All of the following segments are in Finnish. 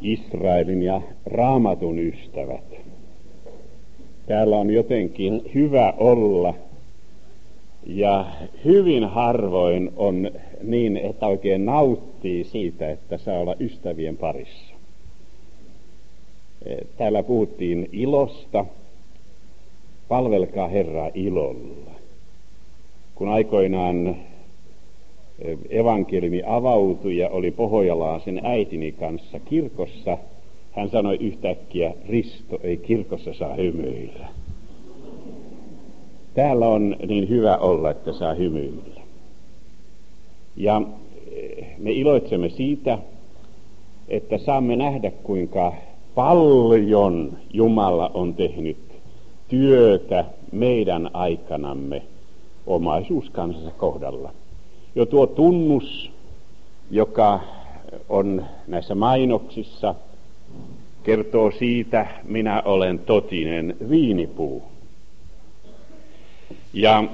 Israelin ja raamatun ystävät. Täällä on jotenkin hyvä olla ja hyvin harvoin on niin, että oikein nauttii siitä, että saa olla ystävien parissa. Täällä puhuttiin ilosta. Palvelkaa Herraa ilolla. Kun aikoinaan evankeliumi avautui ja oli sen äitini kanssa kirkossa, hän sanoi yhtäkkiä, Risto ei kirkossa saa hymyillä. Täällä on niin hyvä olla, että saa hymyillä. Ja eh, me iloitsemme siitä, että saamme nähdä, kuinka paljon Jumala on tehnyt työtä meidän aikanamme omaisuuskansansa kohdalla. Jo tuo tunnus, joka on näissä mainoksissa, kertoo siitä, minä olen totinen viinipuu. Ja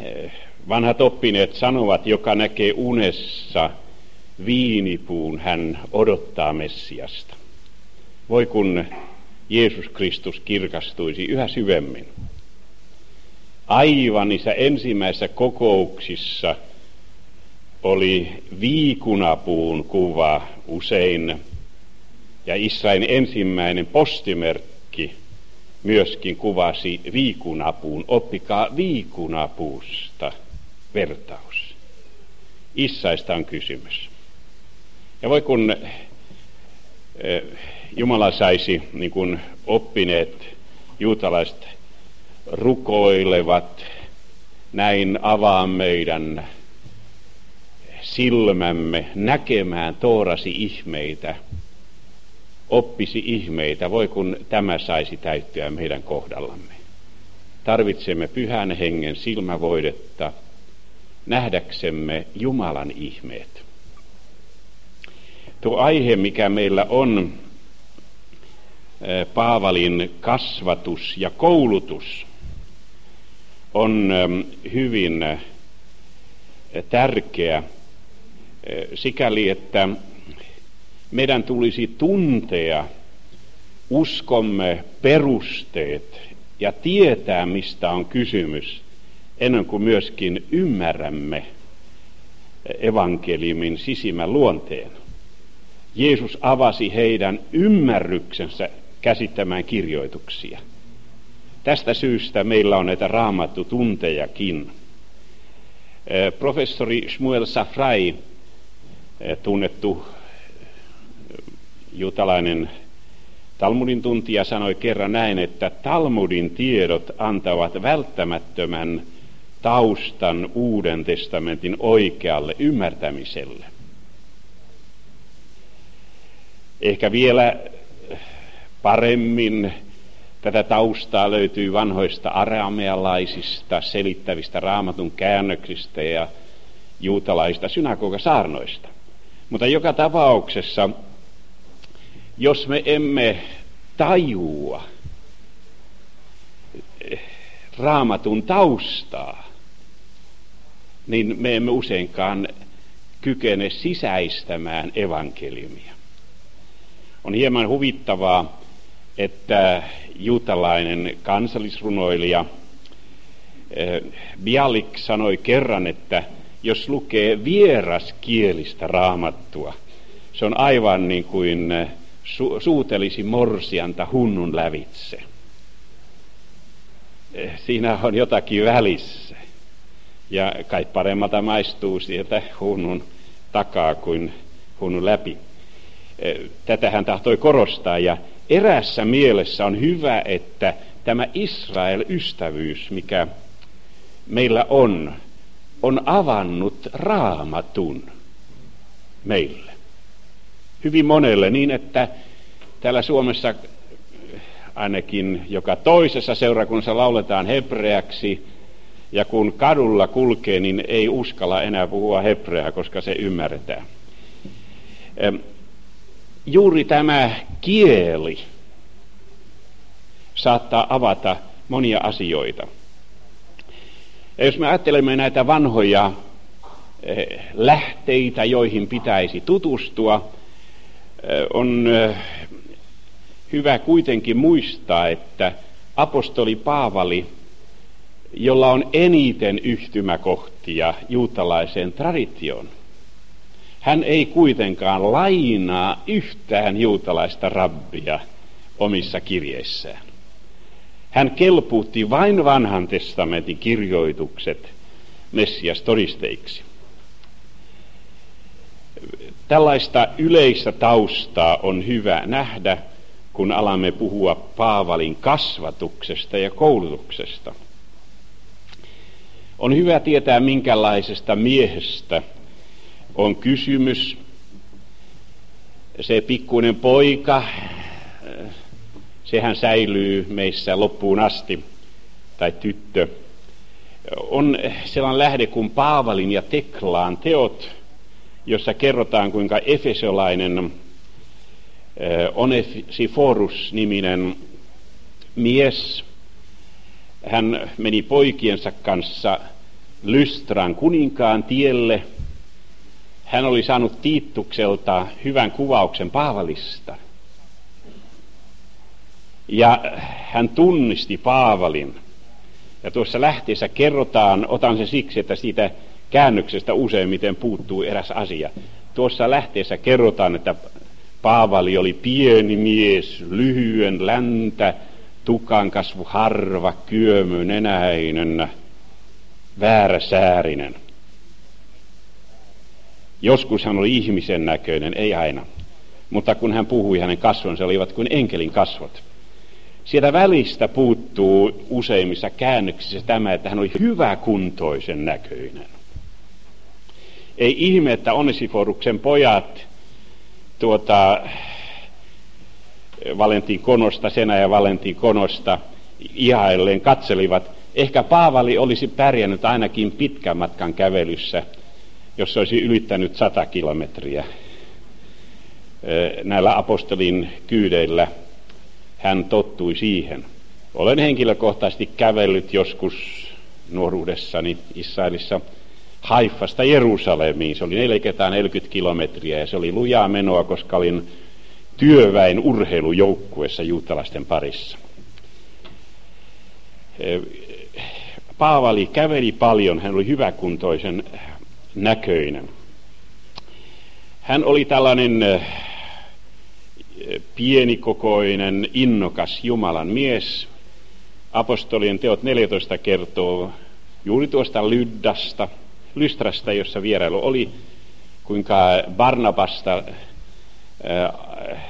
eh, vanhat oppineet sanovat, joka näkee unessa viinipuun, hän odottaa Messiasta. Voi kun Jeesus Kristus kirkastuisi yhä syvemmin aivan niissä ensimmäisissä kokouksissa oli viikunapuun kuva usein ja Israelin ensimmäinen postimerkki myöskin kuvasi viikunapuun. Oppikaa viikunapuusta vertaus. Issaista on kysymys. Ja voi kun eh, Jumala saisi, niin kuin oppineet juutalaiset rukoilevat, näin avaa meidän silmämme näkemään toorasi ihmeitä, oppisi ihmeitä, voi kun tämä saisi täyttyä meidän kohdallamme. Tarvitsemme pyhän hengen silmävoidetta nähdäksemme Jumalan ihmeet. Tuo aihe, mikä meillä on, Paavalin kasvatus ja koulutus, on ähm, hyvin äh, tärkeä äh, sikäli, että meidän tulisi tuntea uskomme perusteet ja tietää, mistä on kysymys, ennen kuin myöskin ymmärrämme evankeliumin sisimmän luonteen. Jeesus avasi heidän ymmärryksensä käsittämään kirjoituksia. Tästä syystä meillä on näitä raamattutuntejakin. Professori Shmuel Safrai, tunnettu jutalainen Talmudin tuntija sanoi kerran näin, että Talmudin tiedot antavat välttämättömän taustan Uuden testamentin oikealle ymmärtämiselle. Ehkä vielä paremmin Tätä taustaa löytyy vanhoista aramealaisista selittävistä raamatun käännöksistä ja juutalaista synagogasaarnoista. Mutta joka tapauksessa, jos me emme tajua raamatun taustaa, niin me emme useinkaan kykene sisäistämään evankeliumia. On hieman huvittavaa, että juutalainen kansallisrunoilija eh, Bialik sanoi kerran, että jos lukee vieraskielistä raamattua, se on aivan niin kuin eh, su- suutelisi morsianta hunnun lävitse. Eh, siinä on jotakin välissä. Ja kai paremmalta maistuu sieltä hunnun takaa kuin hunnun läpi. Tätä hän tahtoi korostaa ja erässä mielessä on hyvä, että tämä Israel-ystävyys, mikä meillä on, on avannut raamatun meille. Hyvin monelle niin, että täällä Suomessa ainakin joka toisessa seurakunnassa lauletaan hebreaksi, ja kun kadulla kulkee, niin ei uskalla enää puhua hebreaa, koska se ymmärretään juuri tämä kieli saattaa avata monia asioita. Ja jos me ajattelemme näitä vanhoja eh, lähteitä, joihin pitäisi tutustua, on hyvä kuitenkin muistaa, että apostoli Paavali, jolla on eniten yhtymäkohtia juutalaiseen traditioon, hän ei kuitenkaan lainaa yhtään juutalaista rabbia omissa kirjeissään. Hän kelpuutti vain vanhan testamentin kirjoitukset Messias todisteiksi. Tällaista yleistä taustaa on hyvä nähdä, kun alamme puhua Paavalin kasvatuksesta ja koulutuksesta. On hyvä tietää, minkälaisesta miehestä on kysymys. Se pikkuinen poika, sehän säilyy meissä loppuun asti, tai tyttö, on sellainen lähde kuin Paavalin ja Teklaan teot, jossa kerrotaan, kuinka efesolainen Onesiforus-niminen mies, hän meni poikiensa kanssa Lystran kuninkaan tielle. Hän oli saanut Tiittukselta hyvän kuvauksen Paavalista. Ja hän tunnisti Paavalin. Ja tuossa lähteessä kerrotaan, otan se siksi, että siitä käännöksestä useimmiten puuttuu eräs asia. Tuossa lähteessä kerrotaan, että Paavali oli pieni mies, lyhyen läntä, tukan kasvu harva, kyömy, nenäinen, vääräsäärinen. Joskus hän oli ihmisen näköinen, ei aina. Mutta kun hän puhui, hänen kasvonsa olivat kuin enkelin kasvot. Sieltä välistä puuttuu useimmissa käännöksissä tämä, että hän oli hyväkuntoisen näköinen. Ei ihme, että Onesiforuksen pojat tuota, Valentin Konosta, Senä ja Valentin Konosta ihailleen katselivat. Ehkä Paavali olisi pärjännyt ainakin pitkän matkan kävelyssä, jos olisi ylittänyt sata kilometriä. Näillä apostolin kyydeillä hän tottui siihen. Olen henkilökohtaisesti kävellyt joskus nuoruudessani Israelissa – Haifasta Jerusalemiin. Se oli 440 kilometriä ja se oli lujaa menoa, koska olin työväen urheilujoukkuessa juutalaisten parissa. Paavali käveli paljon, hän oli hyväkuntoisen näköinen. Hän oli tällainen pienikokoinen, innokas Jumalan mies. Apostolien teot 14 kertoo juuri tuosta Lyddasta, Lystrasta, jossa vierailu oli, kuinka Barnabasta äh,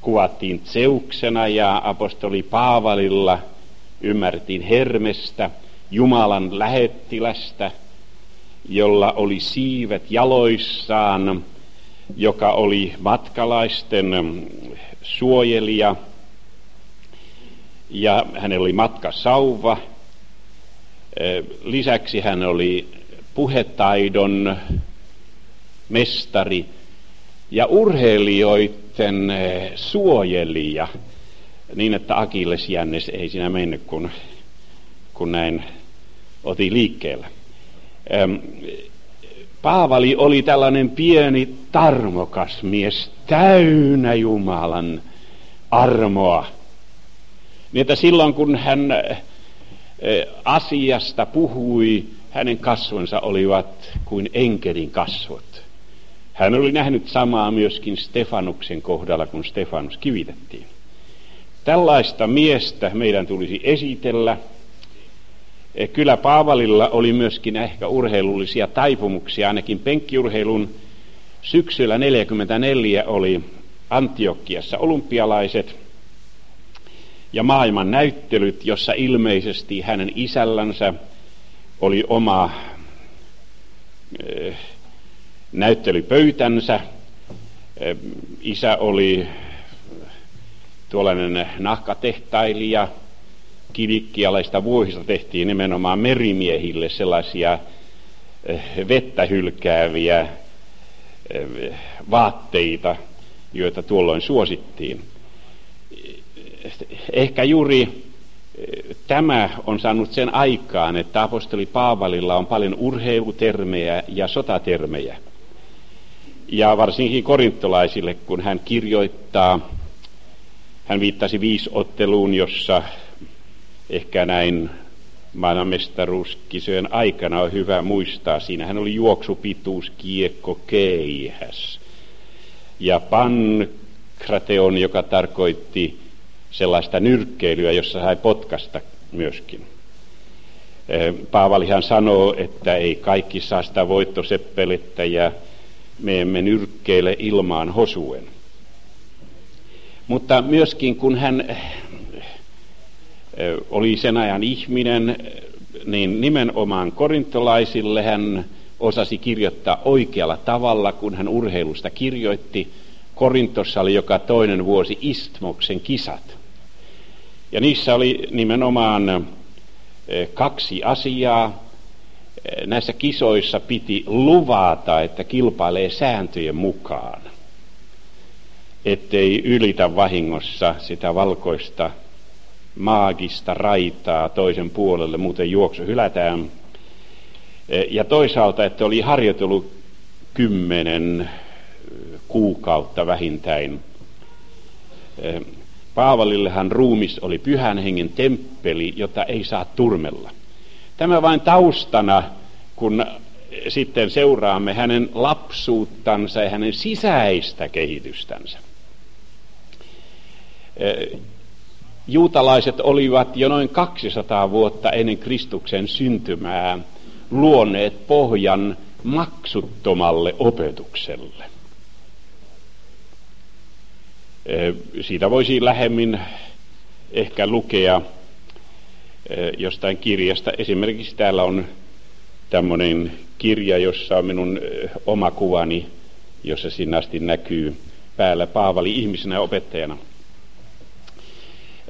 kuvattiin Zeuksena ja apostoli Paavalilla ymmärrettiin Hermestä, Jumalan lähettilästä, jolla oli siivet jaloissaan, joka oli matkalaisten suojelija, ja hänellä oli matkasauva. Lisäksi hän oli puhetaidon mestari ja urheilijoiden suojelija, niin että Akilles jännes ei siinä mennyt, kun, kun näin oti liikkeellä. Paavali oli tällainen pieni tarmokas mies, täynnä Jumalan armoa. Niin että silloin kun hän eh, asiasta puhui, hänen kasvonsa olivat kuin enkelin kasvot. Hän oli nähnyt samaa myöskin Stefanuksen kohdalla, kun Stefanus kivitettiin. Tällaista miestä meidän tulisi esitellä. E, kyllä Paavalilla oli myöskin ehkä urheilullisia taipumuksia, ainakin penkkiurheilun syksyllä 44 oli Antiokiassa olympialaiset ja maailman näyttelyt, jossa ilmeisesti hänen isällänsä oli oma eh, näyttelypöytänsä. Eh, isä oli tuollainen nahkatehtailija. Kivikkialaista vuohista tehtiin nimenomaan merimiehille sellaisia eh, vettä hylkääviä vaatteita, joita tuolloin suosittiin. Ehkä juuri tämä on saanut sen aikaan, että apostoli Paavalilla on paljon urheilutermejä ja sotatermejä. Ja varsinkin korintolaisille, kun hän kirjoittaa, hän viittasi viisotteluun, jossa ehkä näin maailmanmestaruuskisojen aikana on hyvä muistaa. Siinähän oli juoksupituus, kiekko, keihäs. Ja pankrateon, joka tarkoitti sellaista nyrkkeilyä, jossa sai potkasta myöskin. Eh, Paavalihan sanoo, että ei kaikki saa sitä voittoseppelettä ja me emme nyrkkeile ilmaan hosuen. Mutta myöskin kun hän oli sen ajan ihminen, niin nimenomaan korintolaisille hän osasi kirjoittaa oikealla tavalla, kun hän urheilusta kirjoitti. Korintossa oli joka toinen vuosi Istmoksen kisat. Ja niissä oli nimenomaan kaksi asiaa. Näissä kisoissa piti luvata, että kilpailee sääntöjen mukaan, ettei ylitä vahingossa sitä valkoista maagista raitaa toisen puolelle, muuten juoksu hylätään. Eh, ja toisaalta, että oli harjoitellut kymmenen kuukautta vähintään Paavalillehan ruumis oli pyhän hengen temppeli, jota ei saa turmella. Tämä vain taustana, kun sitten seuraamme hänen lapsuuttansa ja hänen sisäistä kehitystänsä. Juutalaiset olivat jo noin 200 vuotta ennen Kristuksen syntymää luoneet pohjan maksuttomalle opetukselle. Siitä voisi lähemmin ehkä lukea jostain kirjasta. Esimerkiksi täällä on tämmöinen kirja, jossa on minun oma kuvani, jossa sinne asti näkyy päällä Paavali ihmisenä ja opettajana.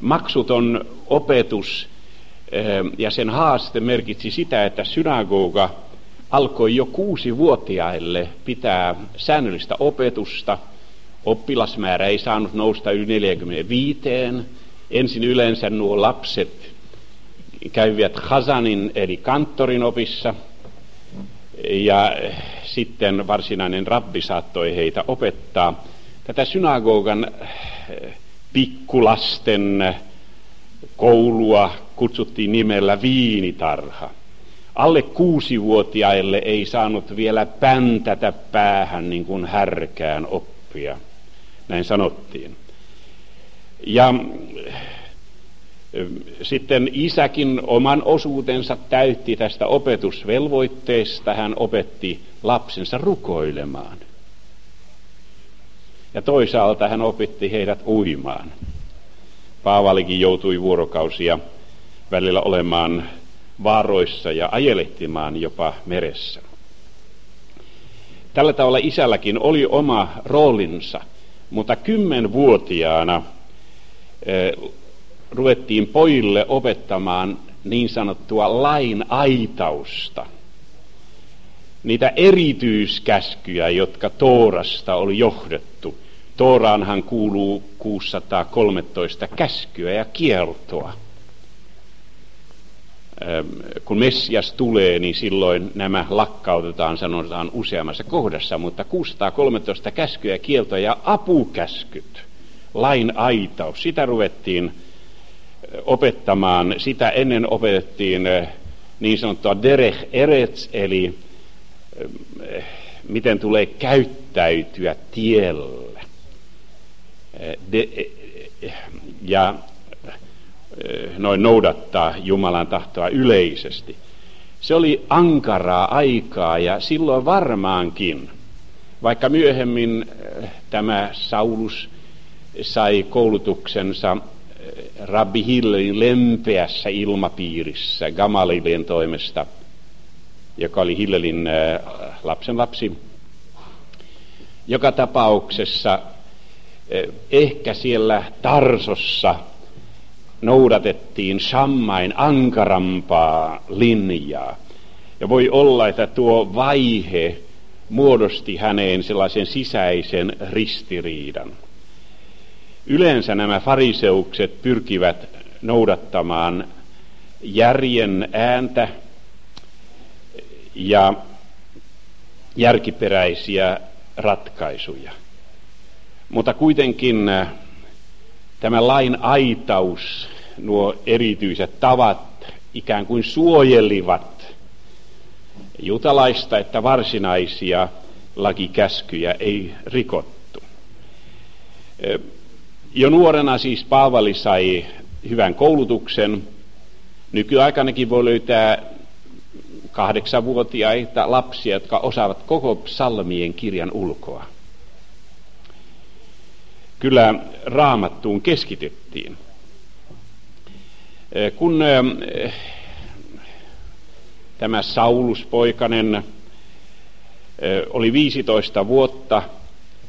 Maksuton opetus ja sen haaste merkitsi sitä, että synagoga alkoi jo kuusi vuotiaille pitää säännöllistä opetusta – Oppilasmäärä ei saanut nousta yli 45. Ensin yleensä nuo lapset kävivät Hazanin eli kanttorin opissa ja sitten varsinainen rabbi saattoi heitä opettaa. Tätä synagogan eh, pikkulasten koulua kutsuttiin nimellä viinitarha. Alle kuusivuotiaille ei saanut vielä päntätä päähän niin kuin härkään oppia näin sanottiin. Ja sitten isäkin oman osuutensa täytti tästä opetusvelvoitteesta. Hän opetti lapsensa rukoilemaan. Ja toisaalta hän opetti heidät uimaan. Paavalikin joutui vuorokausia välillä olemaan vaaroissa ja ajelehtimaan jopa meressä. Tällä tavalla isälläkin oli oma roolinsa – mutta kymmenvuotiaana eh, ruvettiin pojille opettamaan niin sanottua lain aitausta. Niitä erityiskäskyjä, jotka Toorasta oli johdettu. Tooraanhan kuuluu 613 käskyä ja kieltoa kun Messias tulee, niin silloin nämä lakkautetaan, sanotaan useammassa kohdassa, mutta 613 käskyä ja kieltoja ja apukäskyt, lain aitaus, sitä ruvettiin opettamaan, sitä ennen opetettiin niin sanottua derech erets, eli miten tulee käyttäytyä tiellä. De, ja Eh, noin noudattaa Jumalan tahtoa yleisesti. Se oli ankaraa aikaa ja silloin varmaankin, vaikka myöhemmin eh, tämä Saulus sai koulutuksensa eh, Rabbi Hillelin lempeässä ilmapiirissä Gamalilien toimesta, joka oli Hillelin lapsen lapsi. Joka tapauksessa ehkä siellä Tarsossa noudatettiin Shammain ankarampaa linjaa. Ja voi olla, että tuo vaihe muodosti häneen sellaisen sisäisen ristiriidan. Yleensä nämä fariseukset pyrkivät noudattamaan järjen ääntä ja järkiperäisiä ratkaisuja. Mutta kuitenkin tämä lain aitaus, nuo erityiset tavat ikään kuin suojelivat jutalaista, että varsinaisia lakikäskyjä ei rikottu. Jo nuorena siis Paavali sai hyvän koulutuksen. Nykyaikanakin voi löytää kahdeksanvuotiaita lapsia, jotka osaavat koko psalmien kirjan ulkoa. Kyllä raamattuun keskityttiin. Kun tämä Sauluspoikanen oli 15 vuotta,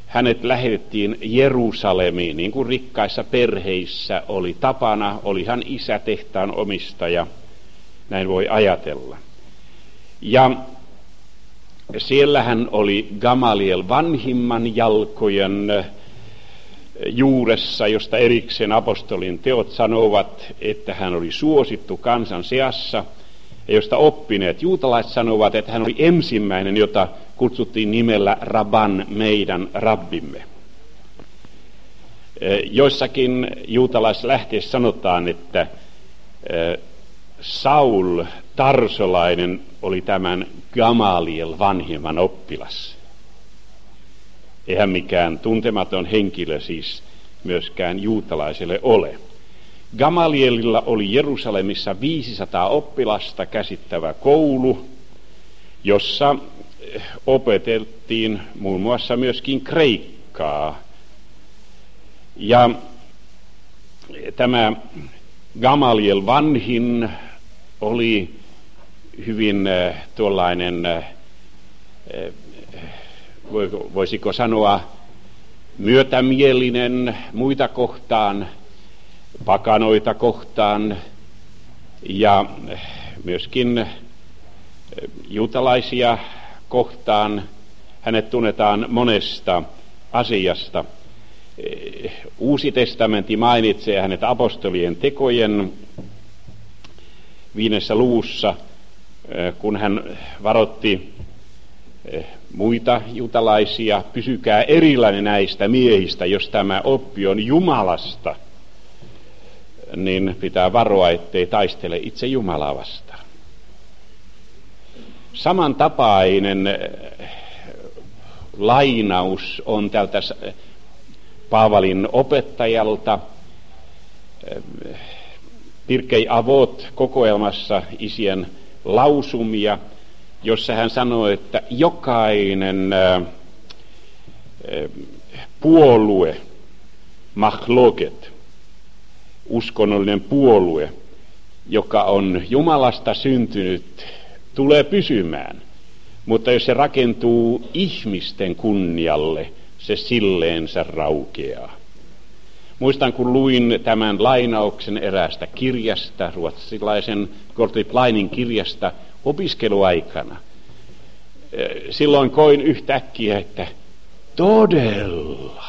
hänet lähetettiin Jerusalemiin, niin kuin rikkaissa perheissä oli tapana, oli hän isä tehtaan omistaja, näin voi ajatella. Ja siellä hän oli Gamaliel vanhimman jalkojen juuressa, josta erikseen apostolin teot sanovat, että hän oli suosittu kansan seassa, ja josta oppineet juutalaiset sanovat, että hän oli ensimmäinen, jota kutsuttiin nimellä Raban, meidän rabbimme. Joissakin juutalaislähteissä sanotaan, että Saul Tarsolainen oli tämän Gamaliel vanhimman oppilas. Eihän mikään tuntematon henkilö siis myöskään juutalaiselle ole. Gamalielilla oli Jerusalemissa 500 oppilasta käsittävä koulu, jossa opeteltiin muun muassa myöskin kreikkaa. Ja tämä Gamaliel vanhin oli hyvin äh, tuollainen, voisiko sanoa, myötämielinen muita kohtaan, pakanoita kohtaan ja myöskin juutalaisia kohtaan. Hänet tunnetaan monesta asiasta. Uusi testamentti mainitsee hänet apostolien tekojen viidessä luvussa, kun hän varotti muita jutalaisia, pysykää erilainen näistä miehistä, jos tämä oppi on Jumalasta, niin pitää varoa, ettei taistele itse Jumalaa vastaan. Samantapainen lainaus on tältä Paavalin opettajalta Pirkei Avot kokoelmassa isien lausumia, jossa hän sanoi, että jokainen puolue, mahloket, uskonnollinen puolue, joka on Jumalasta syntynyt, tulee pysymään. Mutta jos se rakentuu ihmisten kunnialle, se silleensä raukeaa. Muistan, kun luin tämän lainauksen eräästä kirjasta, ruotsilaisen Gottlieb Leinin kirjasta opiskeluaikana. Silloin koin yhtäkkiä, että todella.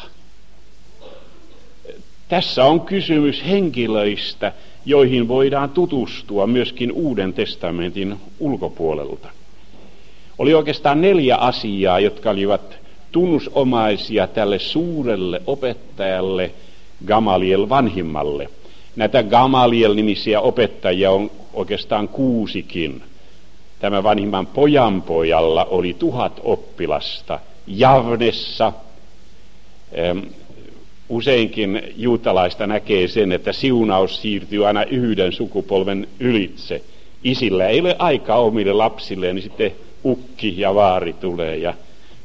Tässä on kysymys henkilöistä, joihin voidaan tutustua myöskin Uuden testamentin ulkopuolelta. Oli oikeastaan neljä asiaa, jotka olivat tunnusomaisia tälle suurelle opettajalle – Gamaliel vanhimmalle. Näitä Gamaliel-nimisiä opettajia on oikeastaan kuusikin. Tämä vanhimman pojan pojalla oli tuhat oppilasta Javnessa. Useinkin juutalaista näkee sen, että siunaus siirtyy aina yhden sukupolven ylitse. Isillä ei ole aikaa omille lapsilleen, niin sitten ukki ja vaari tulee ja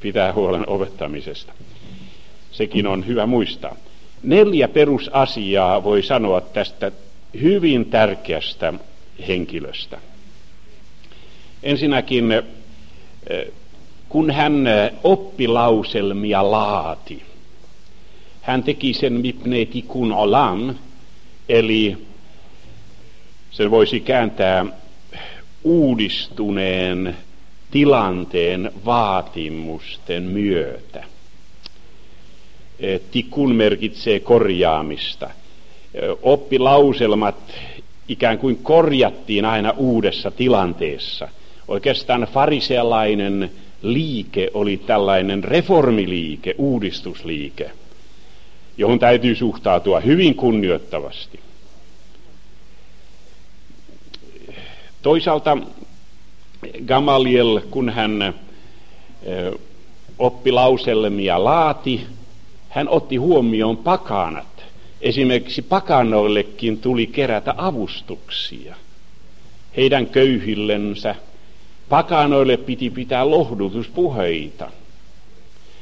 pitää huolen opettamisesta. Sekin on hyvä muistaa. Neljä perusasiaa voi sanoa tästä hyvin tärkeästä henkilöstä. Ensinnäkin, eh, kun hän eh, oppilauselmia laati, hän teki sen mipneeti kun olam, eli sen voisi kääntää uudistuneen tilanteen vaatimusten myötä. Tikun merkitsee korjaamista. Oppilauselmat ikään kuin korjattiin aina uudessa tilanteessa. Oikeastaan farisealainen liike oli tällainen reformiliike, uudistusliike, johon täytyy suhtautua hyvin kunnioittavasti. Toisaalta Gamaliel, kun hän oppilauselmia laati, hän otti huomioon pakanat. Esimerkiksi pakanoillekin tuli kerätä avustuksia heidän köyhillensä. Pakanoille piti pitää lohdutuspuheita.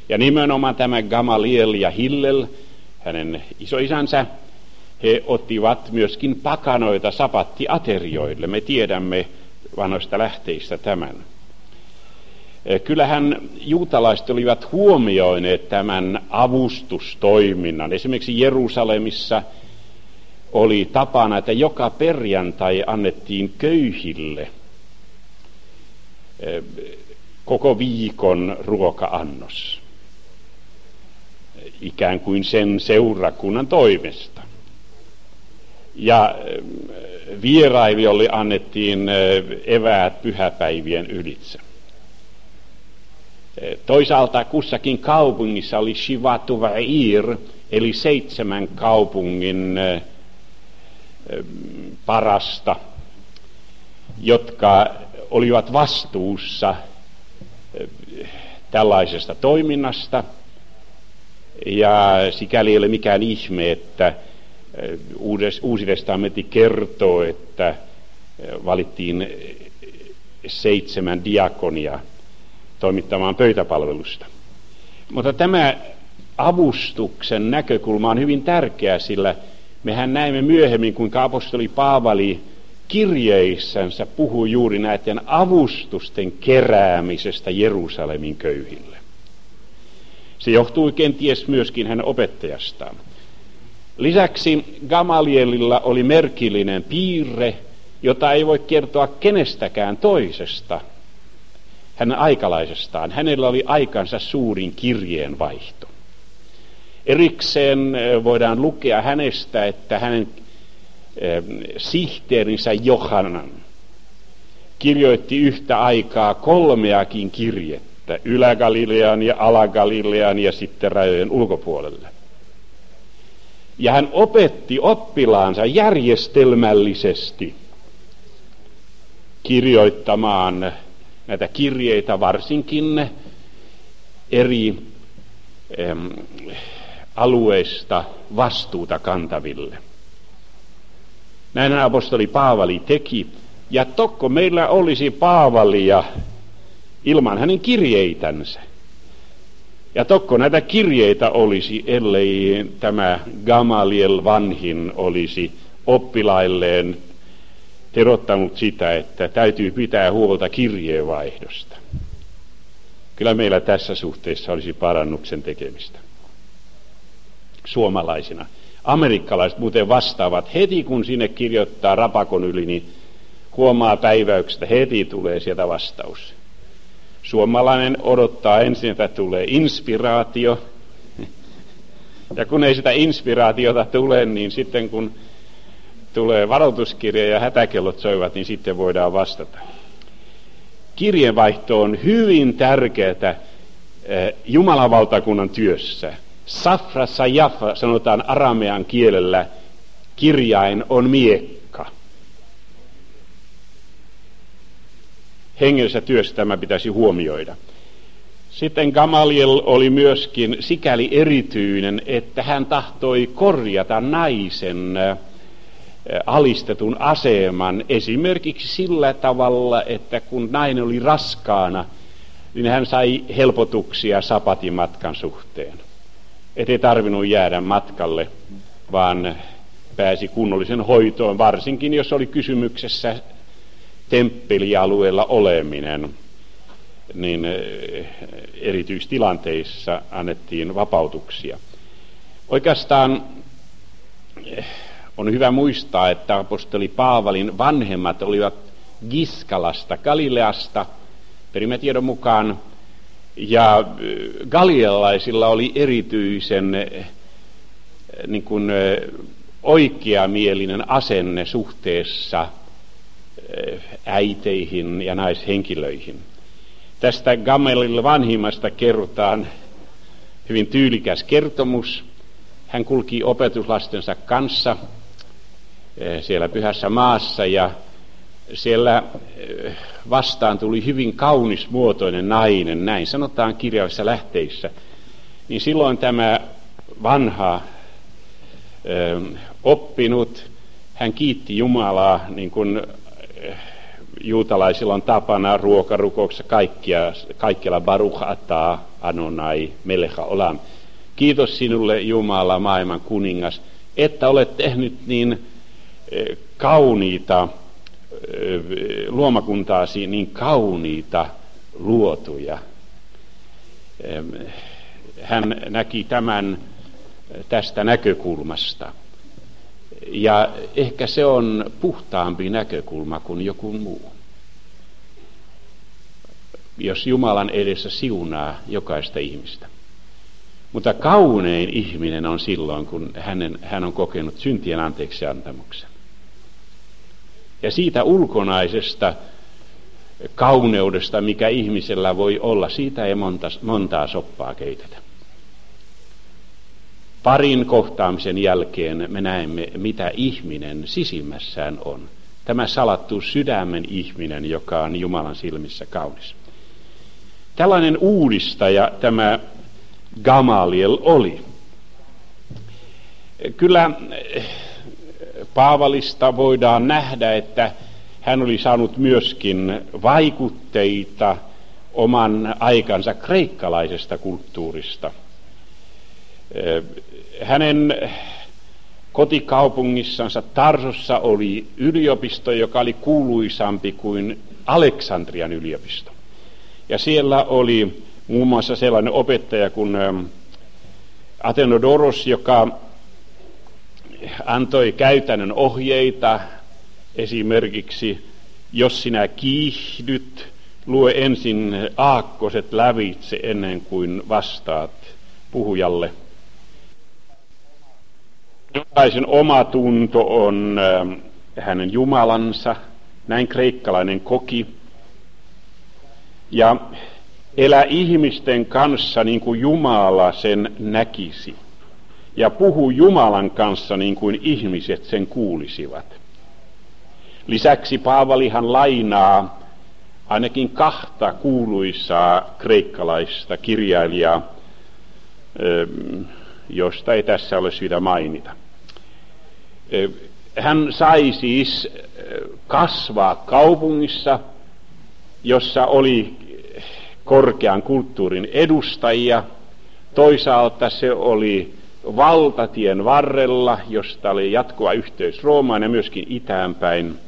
Ja nimenomaan tämä Gamaliel ja Hillel, hänen isoisänsä, he ottivat myöskin pakanoita sapattiaterioille. Me tiedämme vanhoista lähteistä tämän. Eh, kyllähän juutalaiset olivat huomioineet tämän avustustoiminnan. Esimerkiksi Jerusalemissa oli tapana, että joka perjantai annettiin köyhille koko viikon ruoka-annos, ikään kuin sen seurakunnan toimesta. Ja eh, vierailijoille annettiin eväät pyhäpäivien ylitse. Toisaalta kussakin kaupungissa oli Shivatu Va'ir, eli seitsemän kaupungin parasta, jotka olivat vastuussa tällaisesta toiminnasta. Ja sikäli ei ole mikään ihme, että Uusi testamentti kertoo, että valittiin seitsemän diakonia – toimittamaan pöytäpalvelusta. Mutta tämä avustuksen näkökulma on hyvin tärkeä, sillä mehän näemme myöhemmin, kuinka apostoli Paavali kirjeissänsä puhuu juuri näiden avustusten keräämisestä Jerusalemin köyhille. Se johtuu kenties myöskin hänen opettajastaan. Lisäksi Gamalielilla oli merkillinen piirre, jota ei voi kertoa kenestäkään toisesta – hänen aikalaisestaan. Hänellä oli aikansa suurin kirjeenvaihto. Erikseen eh, voidaan lukea hänestä, että hänen sihteerinsä Johanan kirjoitti yhtä aikaa kolmeakin kirjettä, Ylä-Galilean ja Ala-Galilean ja sitten rajojen ulkopuolelle. Ja hän opetti oppilaansa järjestelmällisesti kirjoittamaan näitä kirjeitä varsinkin eri alueista vastuuta kantaville. Näin apostoli Paavali teki. Ja tokko meillä olisi Paavalia ilman hänen kirjeitänsä. Ja tokko näitä kirjeitä olisi, ellei tämä Gamaliel vanhin olisi oppilailleen terottanut sitä, että täytyy pitää huolta kirjeenvaihdosta. Kyllä meillä tässä suhteessa olisi parannuksen tekemistä. Suomalaisina. Amerikkalaiset muuten vastaavat heti, kun sinne kirjoittaa rapakon yli, niin huomaa päiväyksestä, heti tulee sieltä vastaus. Suomalainen odottaa ensin, että tulee inspiraatio. Ja kun ei sitä inspiraatiota tule, niin sitten kun tulee varoituskirja ja hätäkellot soivat, niin sitten voidaan vastata. Kirjeenvaihto on hyvin tärkeää eh, Jumalan valtakunnan työssä. Safra sajafa sanotaan aramean kielellä, kirjain on miekka. Hengellisessä työssä tämä pitäisi huomioida. Sitten Gamaliel oli myöskin sikäli erityinen, että hän tahtoi korjata naisen äh, alistetun aseman esimerkiksi sillä tavalla, että kun nainen oli raskaana, niin hän sai helpotuksia sapatimatkan suhteen. Että ei tarvinnut jäädä matkalle, vaan pääsi kunnollisen hoitoon, varsinkin jos oli kysymyksessä temppelialueella oleminen, niin eh, erityistilanteissa annettiin vapautuksia. Oikeastaan eh, on hyvä muistaa, että apostoli Paavalin vanhemmat olivat Giskalasta, Galileasta, perimätiedon mukaan, ja äh, galilealaisilla oli erityisen äh, niin kuin, äh, oikeamielinen asenne suhteessa äiteihin ja naishenkilöihin. Tästä Gamelille vanhimmasta kerrotaan hyvin tyylikäs kertomus. Hän kulki opetuslastensa kanssa siellä pyhässä maassa ja siellä eh, vastaan tuli hyvin kaunismuotoinen nainen, näin sanotaan kirjallisissa lähteissä. Niin silloin tämä vanha ö, oppinut, hän kiitti Jumalaa, niin kuin juutalaisilla on tapana ruokarukouksessa kaikkia, kaikkialla Baruch ataa Anonai Melecha Olam. Kiitos sinulle Jumala, maailman kuningas, että olet tehnyt niin kauniita luomakuntaasi, niin kauniita luotuja. Hän näki tämän tästä näkökulmasta. Ja ehkä se on puhtaampi näkökulma kuin joku muu. Jos Jumalan edessä siunaa jokaista ihmistä. Mutta kaunein ihminen on silloin, kun hänen, hän on kokenut syntien anteeksi antamuksen. Ja siitä ulkonaisesta kauneudesta, mikä ihmisellä voi olla, siitä ei monta, montaa soppaa keitetä. Parin kohtaamisen jälkeen me näemme, mitä ihminen sisimmässään on. Tämä salattu sydämen ihminen, joka on Jumalan silmissä kaunis. Tällainen uudistaja tämä Gamaliel oli. Kyllä Paavalista voidaan nähdä, että hän oli saanut myöskin vaikutteita oman aikansa kreikkalaisesta kulttuurista – hänen kotikaupungissansa Tarsossa oli yliopisto, joka oli kuuluisampi kuin Aleksandrian yliopisto. Ja siellä oli muun muassa sellainen opettaja kuin Athenodoros, joka antoi käytännön ohjeita esimerkiksi, jos sinä kiihdyt, lue ensin aakkoset lävitse ennen kuin vastaat puhujalle – Jokaisen oma tunto on ähm, hänen Jumalansa, näin kreikkalainen koki. Ja elä ihmisten kanssa niin kuin Jumala sen näkisi. Ja puhu Jumalan kanssa niin kuin ihmiset sen kuulisivat. Lisäksi Paavalihan lainaa ainakin kahta kuuluisaa kreikkalaista kirjailijaa, josta ei tässä ole syytä mainita. Hän sai siis kasvaa kaupungissa, jossa oli korkean kulttuurin edustajia. Toisaalta se oli valtatien varrella, josta oli jatkuva yhteys Roomaan ja myöskin itäänpäin.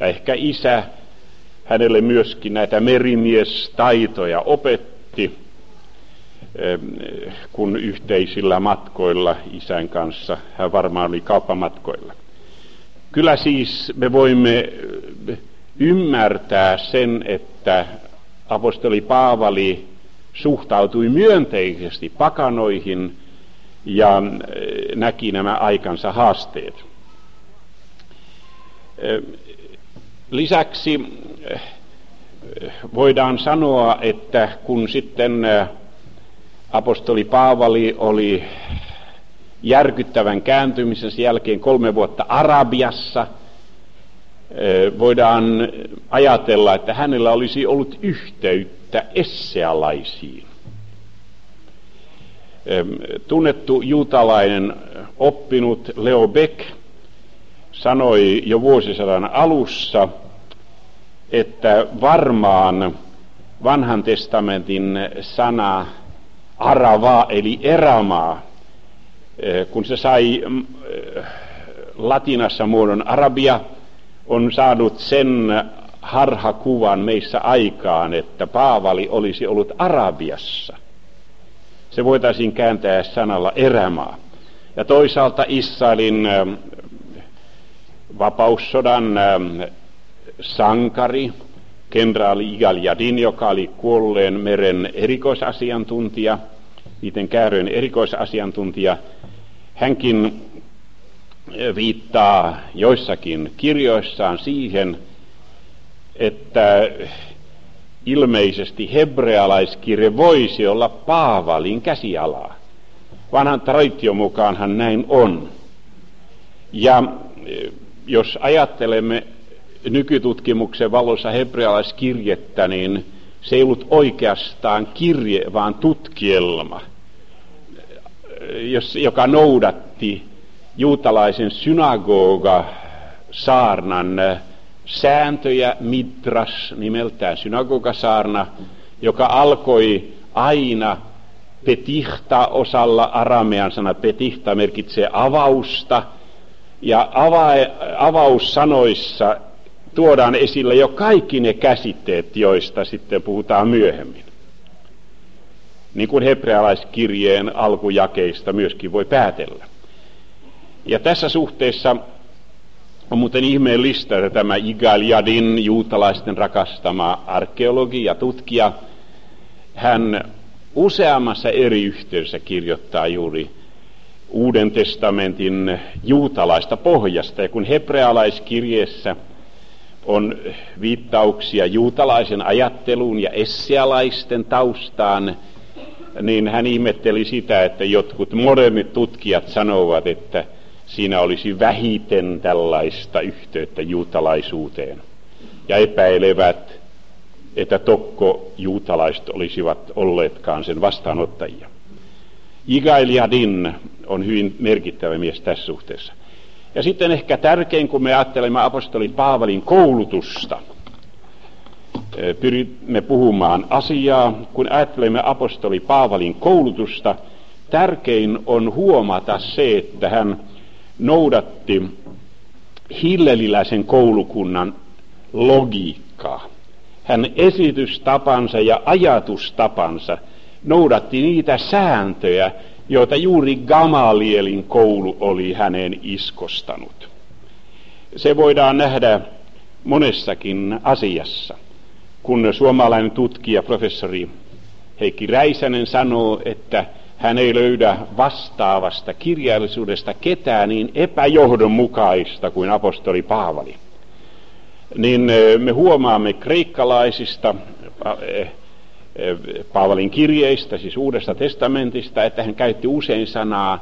Ja ehkä isä hänelle myöskin näitä merimiestaitoja opetti kun yhteisillä matkoilla isän kanssa, hän varmaan oli kauppamatkoilla. Kyllä siis me voimme ymmärtää sen, että apostoli Paavali suhtautui myönteisesti pakanoihin ja näki nämä aikansa haasteet. Lisäksi voidaan sanoa, että kun sitten apostoli Paavali oli järkyttävän kääntymisen jälkeen kolme vuotta Arabiassa. Voidaan ajatella, että hänellä olisi ollut yhteyttä essealaisiin. Tunnettu juutalainen oppinut Leo Beck sanoi jo vuosisadan alussa, että varmaan vanhan testamentin sana Arava eli erämaa, eh, kun se sai mm, eh, latinassa muodon arabia, on saanut sen harhakuvan meissä aikaan, että Paavali olisi ollut Arabiassa. Se voitaisiin kääntää sanalla erämaa. Ja toisaalta Israelin eh, vapaussodan sankari, kenraali Igal Jadin, joka oli kuolleen meren erikoisasiantuntija, niiden kääröjen erikoisasiantuntija, hänkin viittaa joissakin kirjoissaan siihen, että ilmeisesti hebrealaiskirje voisi olla Paavalin käsialaa. Vanhan tradition mukaanhan näin on. Ja e, jos ajattelemme nykytutkimuksen valossa hebrealaiskirjettä, niin se ei ollut oikeastaan kirje, vaan tutkielma, joka noudatti juutalaisen synagoga saarnan sääntöjä, midras nimeltään synagogasaarna, joka alkoi aina petihta osalla, aramean sana petihta merkitsee avausta, ja ava, avaussanoissa tuodaan esille jo kaikki ne käsitteet, joista sitten puhutaan myöhemmin. Niin kuin hebrealaiskirjeen alkujakeista myöskin voi päätellä. Ja tässä suhteessa on muuten ihmeellistä, että tämä Igal Yadin, juutalaisten rakastama arkeologi ja tutkija, hän useammassa eri yhteydessä kirjoittaa juuri Uuden testamentin juutalaista pohjasta. Ja kun hebrealaiskirjeessä on viittauksia juutalaisen ajatteluun ja essialaisten taustaan, niin hän ihmetteli sitä, että jotkut modernit tutkijat sanovat, että siinä olisi vähiten tällaista yhteyttä juutalaisuuteen. Ja epäilevät, että tokko juutalaiset olisivat olleetkaan sen vastaanottajia. Igail Yadin on hyvin merkittävä mies tässä suhteessa. Ja sitten ehkä tärkein, kun me ajattelemme apostoli Paavalin koulutusta, e, pyrimme puhumaan asiaa. Kun ajattelemme apostoli Paavalin koulutusta, tärkein on huomata se, että hän noudatti hilleliläisen koulukunnan logiikkaa. Hän esitystapansa ja ajatustapansa noudatti niitä sääntöjä, joita juuri Gamalielin koulu oli hänen iskostanut. Se voidaan nähdä monessakin asiassa. Kun suomalainen tutkija, professori Heikki Räisänen sanoo, että hän ei löydä vastaavasta kirjallisuudesta ketään niin epäjohdonmukaista kuin apostoli Paavali. Niin me huomaamme kreikkalaisista Paavalin kirjeistä, siis Uudesta testamentista, että hän käytti usein sanaa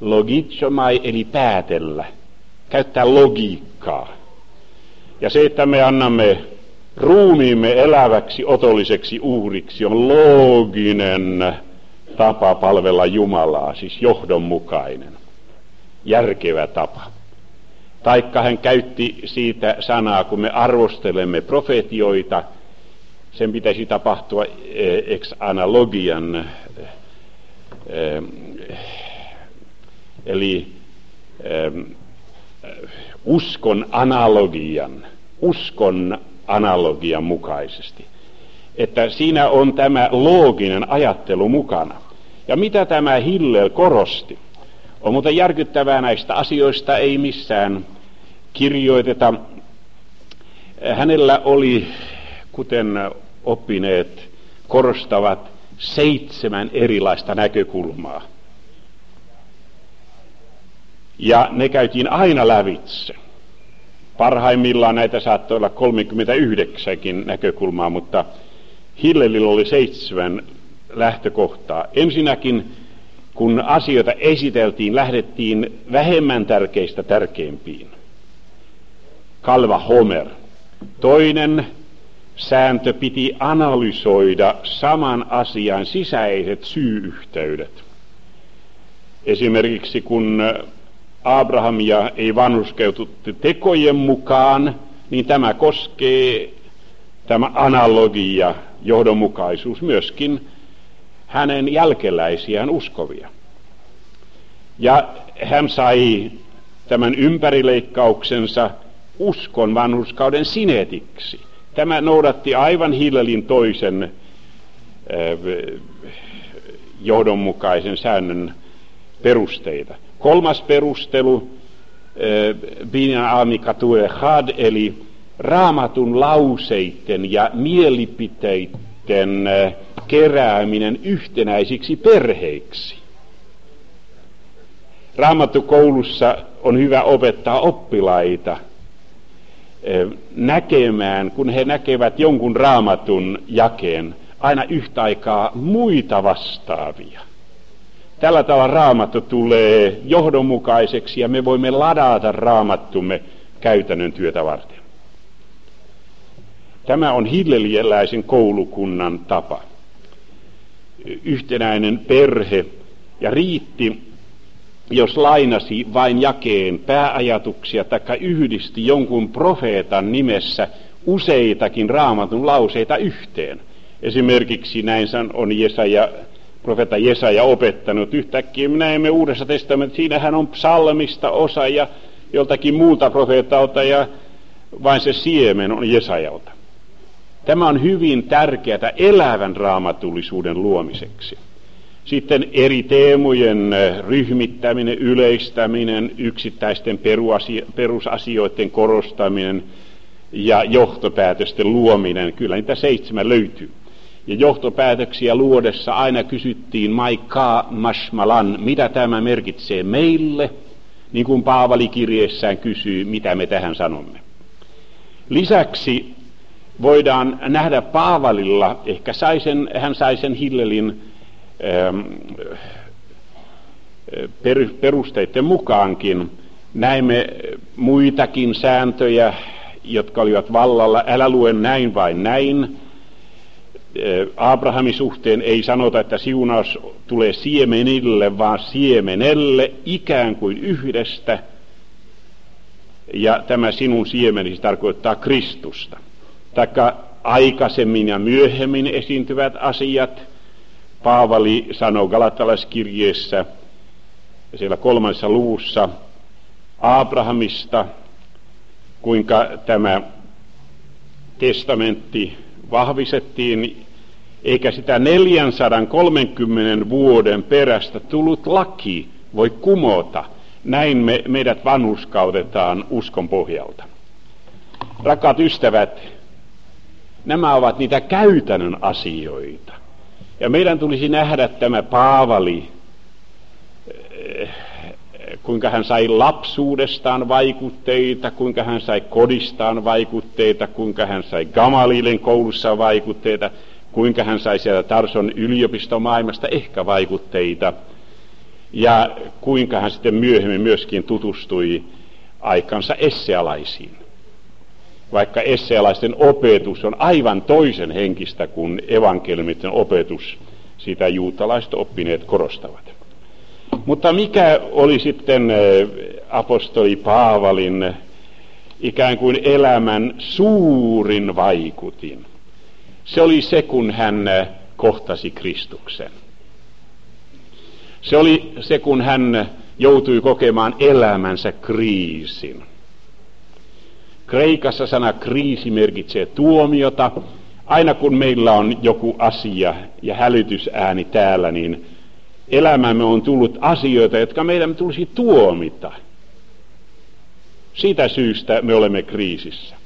logitsomai, eli päätellä, käyttää logiikkaa. Ja se, että me annamme ruumiimme eläväksi otolliseksi uhriksi, on looginen tapa palvella Jumalaa, siis johdonmukainen, järkevä tapa. Taikka hän käytti siitä sanaa, kun me arvostelemme profetioita, sen pitäisi tapahtua eh, ex analogian, eh, eli eh, uskon analogian, uskon analogian mukaisesti. Että siinä on tämä looginen ajattelu mukana. Ja mitä tämä Hillel korosti? On muuten järkyttävää näistä asioista ei missään kirjoiteta. Hänellä oli, kuten oppineet korostavat, seitsemän erilaista näkökulmaa. Ja ne käytiin aina lävitse. Parhaimmillaan näitä saattoi olla 39 näkökulmaa, mutta Hillelillä oli seitsemän lähtökohtaa. Ensinnäkin, kun asioita esiteltiin, lähdettiin vähemmän tärkeistä tärkeimpiin. Kalva Homer. Toinen sääntö piti analysoida saman asian sisäiset syy-yhteydet. Esimerkiksi kun Abrahamia ei vanhuskeututti tekojen mukaan, niin tämä koskee tämä analogia, johdonmukaisuus myöskin hänen jälkeläisiään uskovia. Ja hän sai tämän ympärileikkauksensa uskon vanhuskauden sinetiksi. Tämä noudatti aivan Hillelin toisen äh, johdonmukaisen säännön perusteita. Kolmas perustelu, äh, Binyan Amikatue Had, eli raamatun lauseiden ja mielipiteiden äh, kerääminen yhtenäisiksi perheiksi. Raamattukoulussa on hyvä opettaa oppilaita näkemään, kun he näkevät jonkun raamatun jakeen, aina yhtä aikaa muita vastaavia. Tällä tavalla raamattu tulee johdonmukaiseksi ja me voimme ladata raamattumme käytännön työtä varten. Tämä on hilleliäläisen koulukunnan tapa. Yhtenäinen perhe ja riitti, jos lainasi vain jakeen pääajatuksia tai yhdisti jonkun profeetan nimessä useitakin raamatun lauseita yhteen. Esimerkiksi näin on Jesaja, profeetta Jesaja opettanut. Yhtäkkiä me näemme Uudessa testamentissa, siinähän on psalmista osa ja joltakin muulta profeetalta ja vain se siemen on Jesajalta. Tämä on hyvin tärkeää elävän raamatullisuuden luomiseksi. Sitten eri teemojen äh, ryhmittäminen, yleistäminen, yksittäisten perusasioiden korostaminen ja johtopäätösten luominen. Kyllä niitä seitsemän löytyy. Ja johtopäätöksiä luodessa aina kysyttiin Maikka Mashmalan, mitä tämä merkitsee meille, niin kuin Paavali kirjeessään kysyy, mitä me tähän sanomme. Lisäksi voidaan nähdä Paavalilla, ehkä sai sen, hän sai sen Hillelin ähm, perusteiden mukaankin. Näemme muitakin sääntöjä, jotka olivat vallalla. Älä lue näin vai näin. Äh, Abrahamin suhteen ei sanota, että siunaus tulee siemenille, vaan siemenelle ikään kuin yhdestä. Ja tämä sinun siemenisi tarkoittaa Kristusta taikka aikaisemmin ja myöhemmin esiintyvät asiat. Paavali sanoo Galatalaiskirjeessä siellä kolmannessa luvussa Abrahamista, kuinka tämä testamentti vahvistettiin, eikä sitä 430 vuoden perästä tullut laki voi kumota. Näin me, meidät vanhuskautetaan uskon pohjalta. Rakkaat ystävät, Nämä ovat niitä käytännön asioita. Ja meidän tulisi nähdä tämä Paavali, eh, kuinka hän sai lapsuudestaan vaikutteita, kuinka hän sai kodistaan vaikutteita, kuinka hän sai Gamaliilen koulussa vaikutteita, kuinka hän sai sieltä Tarson yliopistomaailmasta ehkä vaikutteita, ja kuinka hän sitten myöhemmin myöskin tutustui aikansa essealaisiin vaikka essealaisten opetus on aivan toisen henkistä kuin evankelmitten opetus, sitä juutalaiset oppineet korostavat. Mutta mikä oli sitten eh, apostoli Paavalin ikään kuin elämän suurin vaikutin? Se oli se, kun hän eh, kohtasi Kristuksen. Se oli se, kun hän joutui kokemaan elämänsä kriisin. Kreikassa sana kriisi merkitsee tuomiota. Aina kun meillä on joku asia ja hälytysääni täällä, niin elämämme on tullut asioita, jotka meidän tulisi tuomita. Siitä syystä me olemme kriisissä.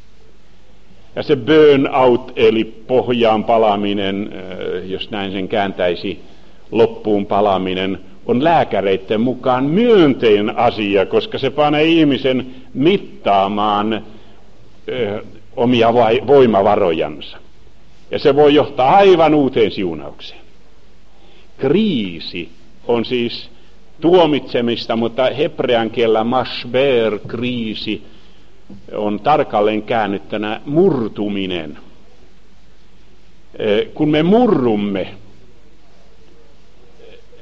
Ja se burnout, eli pohjaan palaminen, äh, jos näin sen kääntäisi, loppuun palaminen, on lääkäreiden mukaan myönteinen asia, koska se panee ihmisen mittaamaan omia voimavarojansa. Ja se voi johtaa aivan uuteen siunaukseen. Kriisi on siis tuomitsemista, mutta hebrean kielellä mashber, kriisi, on tarkalleen käännyttänä murtuminen. Kun me murrumme,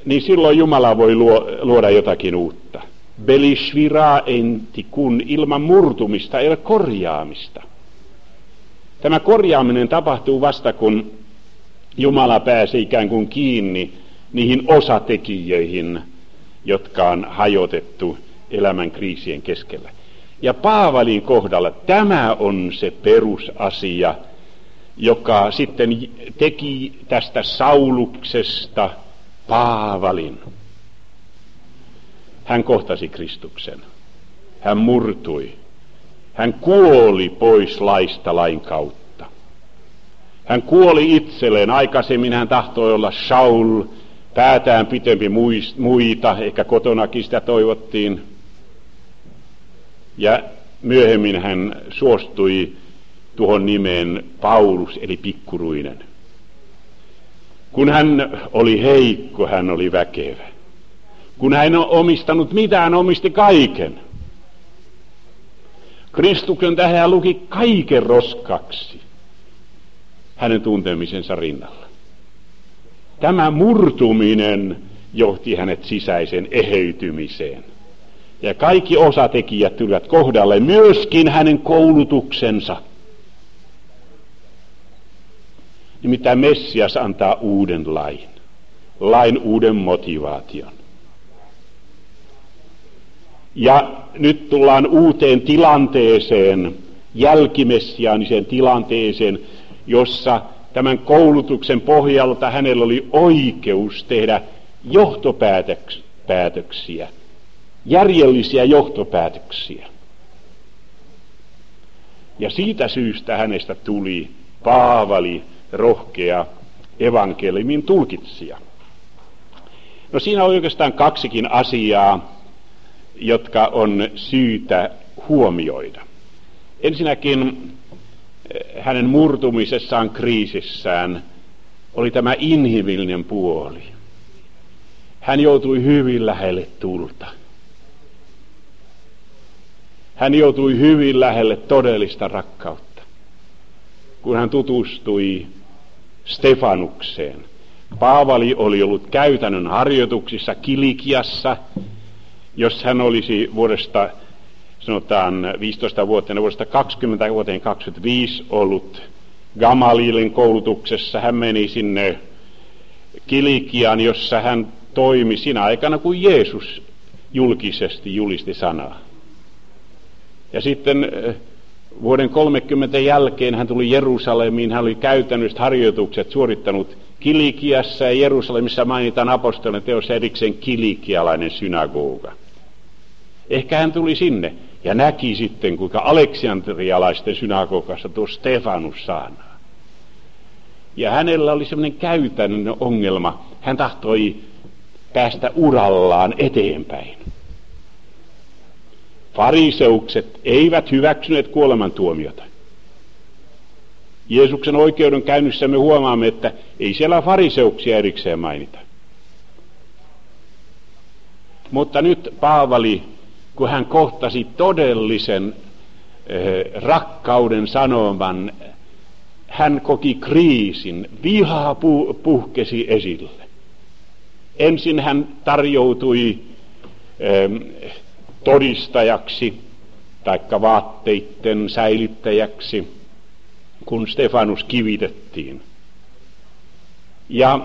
niin silloin Jumala voi luoda jotakin uutta. Belishvira enti, kun ilman murtumista ei ole korjaamista. Tämä korjaaminen tapahtuu vasta, kun Jumala pääsee ikään kuin kiinni niihin osatekijöihin, jotka on hajotettu elämän kriisien keskellä. Ja Paavalin kohdalla tämä on se perusasia, joka sitten teki tästä Sauluksesta Paavalin. Hän kohtasi Kristuksen. Hän murtui. Hän kuoli pois laista lain kautta. Hän kuoli itselleen. Aikaisemmin hän tahtoi olla Saul, päätään pitempi muita, ehkä kotonakin sitä toivottiin. Ja myöhemmin hän suostui tuohon nimeen Paulus eli pikkuruinen. Kun hän oli heikko, hän oli väkevä. Kun hän on omistanut mitään, omisti kaiken. Kristuksen tähän luki kaiken roskaksi hänen tuntemisensa rinnalla. Tämä murtuminen johti hänet sisäisen eheytymiseen. Ja kaikki osatekijät tulivat kohdalle, myöskin hänen koulutuksensa. Nimittäin Messias antaa uuden lain, lain uuden motivaation. Ja nyt tullaan uuteen tilanteeseen, jälkimessiaaniseen tilanteeseen, jossa tämän koulutuksen pohjalta hänellä oli oikeus tehdä johtopäätöksiä, järjellisiä johtopäätöksiä. Ja siitä syystä hänestä tuli Paavali, rohkea evankeliumin tulkitsija. No siinä on oikeastaan kaksikin asiaa, jotka on syytä huomioida. Ensinnäkin eh, hänen murtumisessaan kriisissään oli tämä inhimillinen puoli. Hän joutui hyvin lähelle tulta. Hän joutui hyvin lähelle todellista rakkautta, kun hän tutustui Stefanukseen. Paavali oli ollut käytännön harjoituksissa Kilikiassa, jos hän olisi vuodesta sanotaan 15 vuotta, vuodesta 20 vuoteen 25 ollut Gamalielin koulutuksessa, hän meni sinne Kilikiaan, jossa hän toimi sinä aikana, kun Jeesus julkisesti julisti sanaa. Ja sitten eh, vuoden 30 jälkeen hän tuli Jerusalemiin, hän oli käytännössä harjoitukset suorittanut Kilikiassa ja Jerusalemissa mainitaan apostolien teossa erikseen kilikialainen synagoga. Ehkä hän tuli sinne ja näki sitten, kuinka aleksiantrialaisten synagogassa tuo Stefanus saanaa. Ja hänellä oli semmoinen käytännön ongelma. Hän tahtoi päästä urallaan eteenpäin. Fariseukset eivät hyväksyneet kuolemantuomiota. Jeesuksen oikeudenkäynnissä me huomaamme, että ei siellä fariseuksia erikseen mainita. Mutta nyt Paavali, kun hän kohtasi todellisen eh, rakkauden sanoman, hän koki kriisin, viha puhkesi esille. Ensin hän tarjoutui eh, todistajaksi, taikka vaatteitten säilyttäjäksi, kun Stefanus kivitettiin. Ja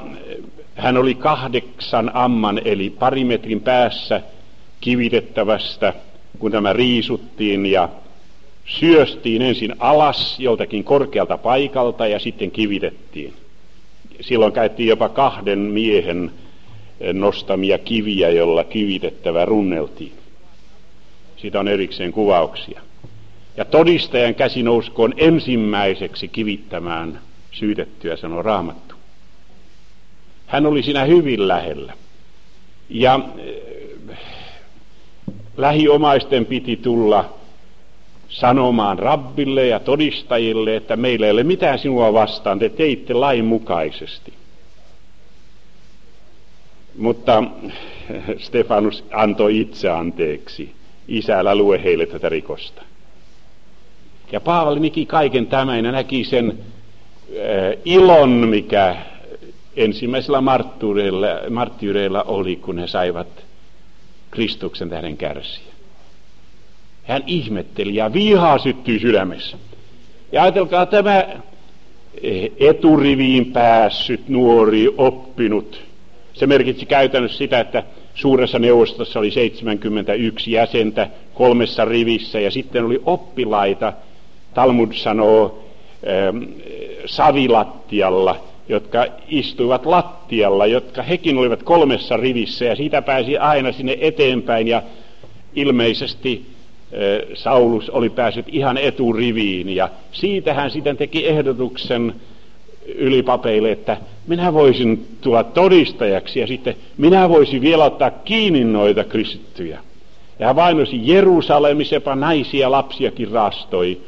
hän oli kahdeksan amman, eli pari metrin päässä kivitettävästä, kun tämä riisuttiin ja syöstiin ensin alas joltakin korkealta paikalta ja sitten kivitettiin. Silloin käytiin jopa kahden miehen nostamia kiviä, jolla kivitettävä runneltiin. Siitä on erikseen kuvauksia. Ja todistajan käsi nouskoon ensimmäiseksi kivittämään syytettyä, sanoo raamattu. Hän oli siinä hyvin lähellä. Ja äh, lähiomaisten piti tulla sanomaan rabbille ja todistajille, että meillä ei ole mitään sinua vastaan, te teitte lain mukaisesti. Mutta Stefanus antoi itse anteeksi isällä lue heille tätä rikosta. Ja Paavali näki kaiken tämän ja näki sen äh, ilon, mikä ensimmäisellä marttyyreillä oli, kun he saivat Kristuksen tähden kärsiä. Hän ihmetteli ja vihaa syttyi sydämessä. Ja ajatelkaa tämä eturiviin päässyt nuori oppinut. Se merkitsi käytännössä sitä, että Suuressa neuvostossa oli 71 jäsentä kolmessa rivissä ja sitten oli oppilaita, Talmud sanoo, ähm, savilattialla, jotka istuivat lattialla, jotka hekin olivat kolmessa rivissä ja siitä pääsi aina sinne eteenpäin ja ilmeisesti Saulus oli päässyt ihan eturiviin ja siitä hän sitten teki ehdotuksen ylipapeille, että minä voisin tulla todistajaksi ja sitten minä voisin vielä ottaa kiinni noita kristittyjä. Ja hän vainosi Jerusalemissa, jopa naisia ja lapsiakin raastoi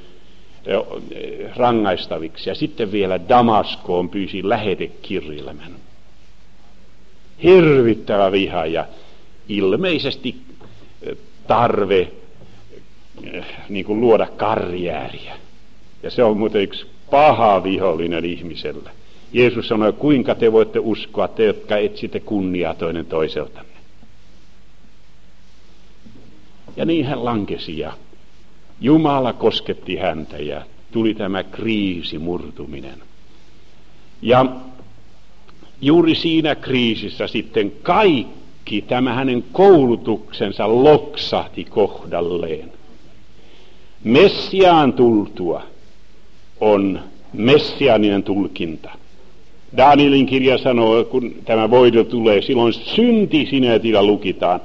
rangaistaviksi. Ja sitten vielä Damaskoon pyysi lähetekirjelmän. Hirvittävä viha ja ilmeisesti tarve niin kuin luoda karjääriä. Ja se on muuten yksi paha vihollinen ihmiselle. Jeesus sanoi, kuinka te voitte uskoa, te jotka etsitte kunniaa toinen toiseltanne. Ja niin hän lankesi ja Jumala kosketti häntä ja tuli tämä kriisi, murtuminen. Ja juuri siinä kriisissä sitten kaikki tämä hänen koulutuksensa loksahti kohdalleen. Messiaan tultua on messiaaninen tulkinta. Danielin kirja sanoo, kun tämä voido tulee, silloin synti sinetillä lukitaan,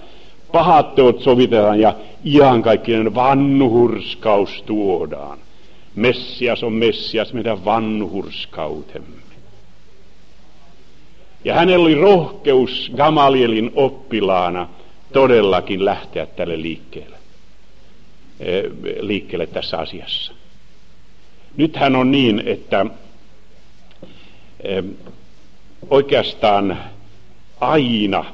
pahat teot sovitetaan ja iankaikkinen vanhurskaus tuodaan. Messias on Messias meidän vanhurskautemme. Ja hänellä oli rohkeus Gamalielin oppilaana todellakin lähteä tälle liikkeelle, eh, liikkeelle tässä asiassa. Nythän on niin, että oikeastaan aina,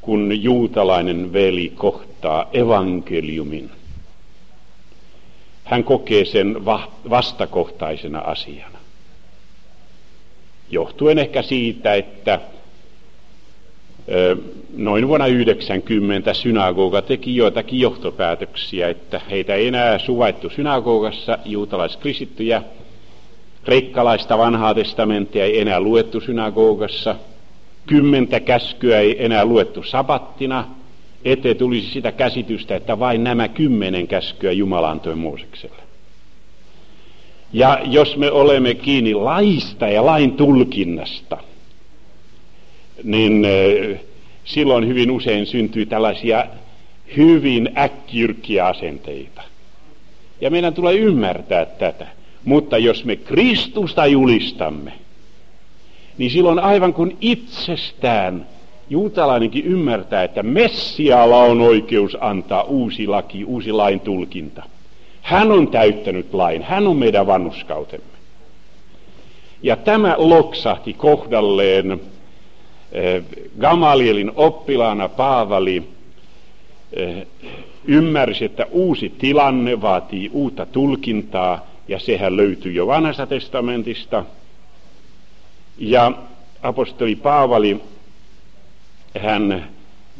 kun juutalainen veli kohtaa evankeliumin, hän kokee sen vastakohtaisena asiana. Johtuen ehkä siitä, että noin vuonna 90 synagoga teki joitakin johtopäätöksiä, että heitä ei enää suvaittu synagogassa juutalaiskristittyjä, kreikkalaista vanhaa testamenttia ei enää luettu synagogassa, kymmentä käskyä ei enää luettu sabattina, ettei tulisi sitä käsitystä, että vain nämä kymmenen käskyä Jumala antoi Moosekselle. Ja jos me olemme kiinni laista ja lain tulkinnasta, niin silloin hyvin usein syntyy tällaisia hyvin äkkijyrkkiä asenteita. Ja meidän tulee ymmärtää tätä. Mutta jos me Kristusta julistamme, niin silloin aivan kuin itsestään juutalainenkin ymmärtää, että Messialla on oikeus antaa uusi laki, uusi lain tulkinta. Hän on täyttänyt lain, hän on meidän vannuskautemme. Ja tämä loksahti kohdalleen eh, Gamalielin oppilaana Paavali eh, ymmärsi, että uusi tilanne vaatii uutta tulkintaa, ja sehän löytyy jo vanhasta testamentista. Ja apostoli Paavali, hän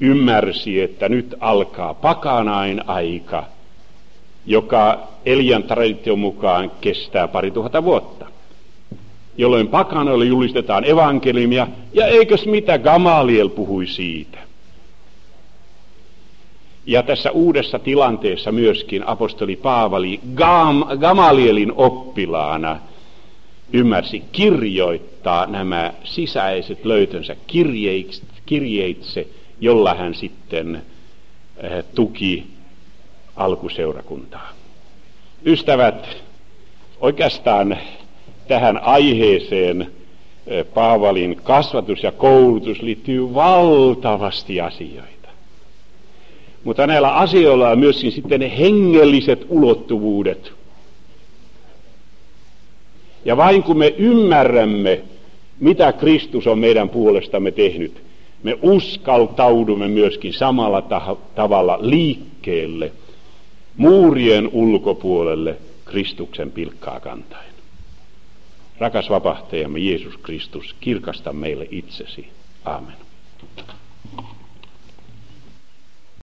ymmärsi, että nyt alkaa pakanain aika, joka Elian tradition mukaan kestää pari tuhatta vuotta jolloin pakanoille julistetaan evankeliumia, ja eikös mitä Gamaliel puhui siitä. Ja tässä uudessa tilanteessa myöskin apostoli Paavali Gam, Gamalielin oppilaana ymmärsi kirjoittaa nämä sisäiset löytönsä kirjeitse, jolla hän sitten eh, tuki alkuseurakuntaa. Ystävät, oikeastaan tähän aiheeseen eh, Paavalin kasvatus ja koulutus liittyy valtavasti asioita. Mutta näillä asioilla on myöskin sitten hengelliset ulottuvuudet. Ja vain kun me ymmärrämme, mitä Kristus on meidän puolestamme tehnyt, me uskaltaudumme myöskin samalla tavalla liikkeelle, muurien ulkopuolelle Kristuksen pilkkaa kantaen. Rakas vapahtajamme Jeesus Kristus, kirkasta meille itsesi. Amen.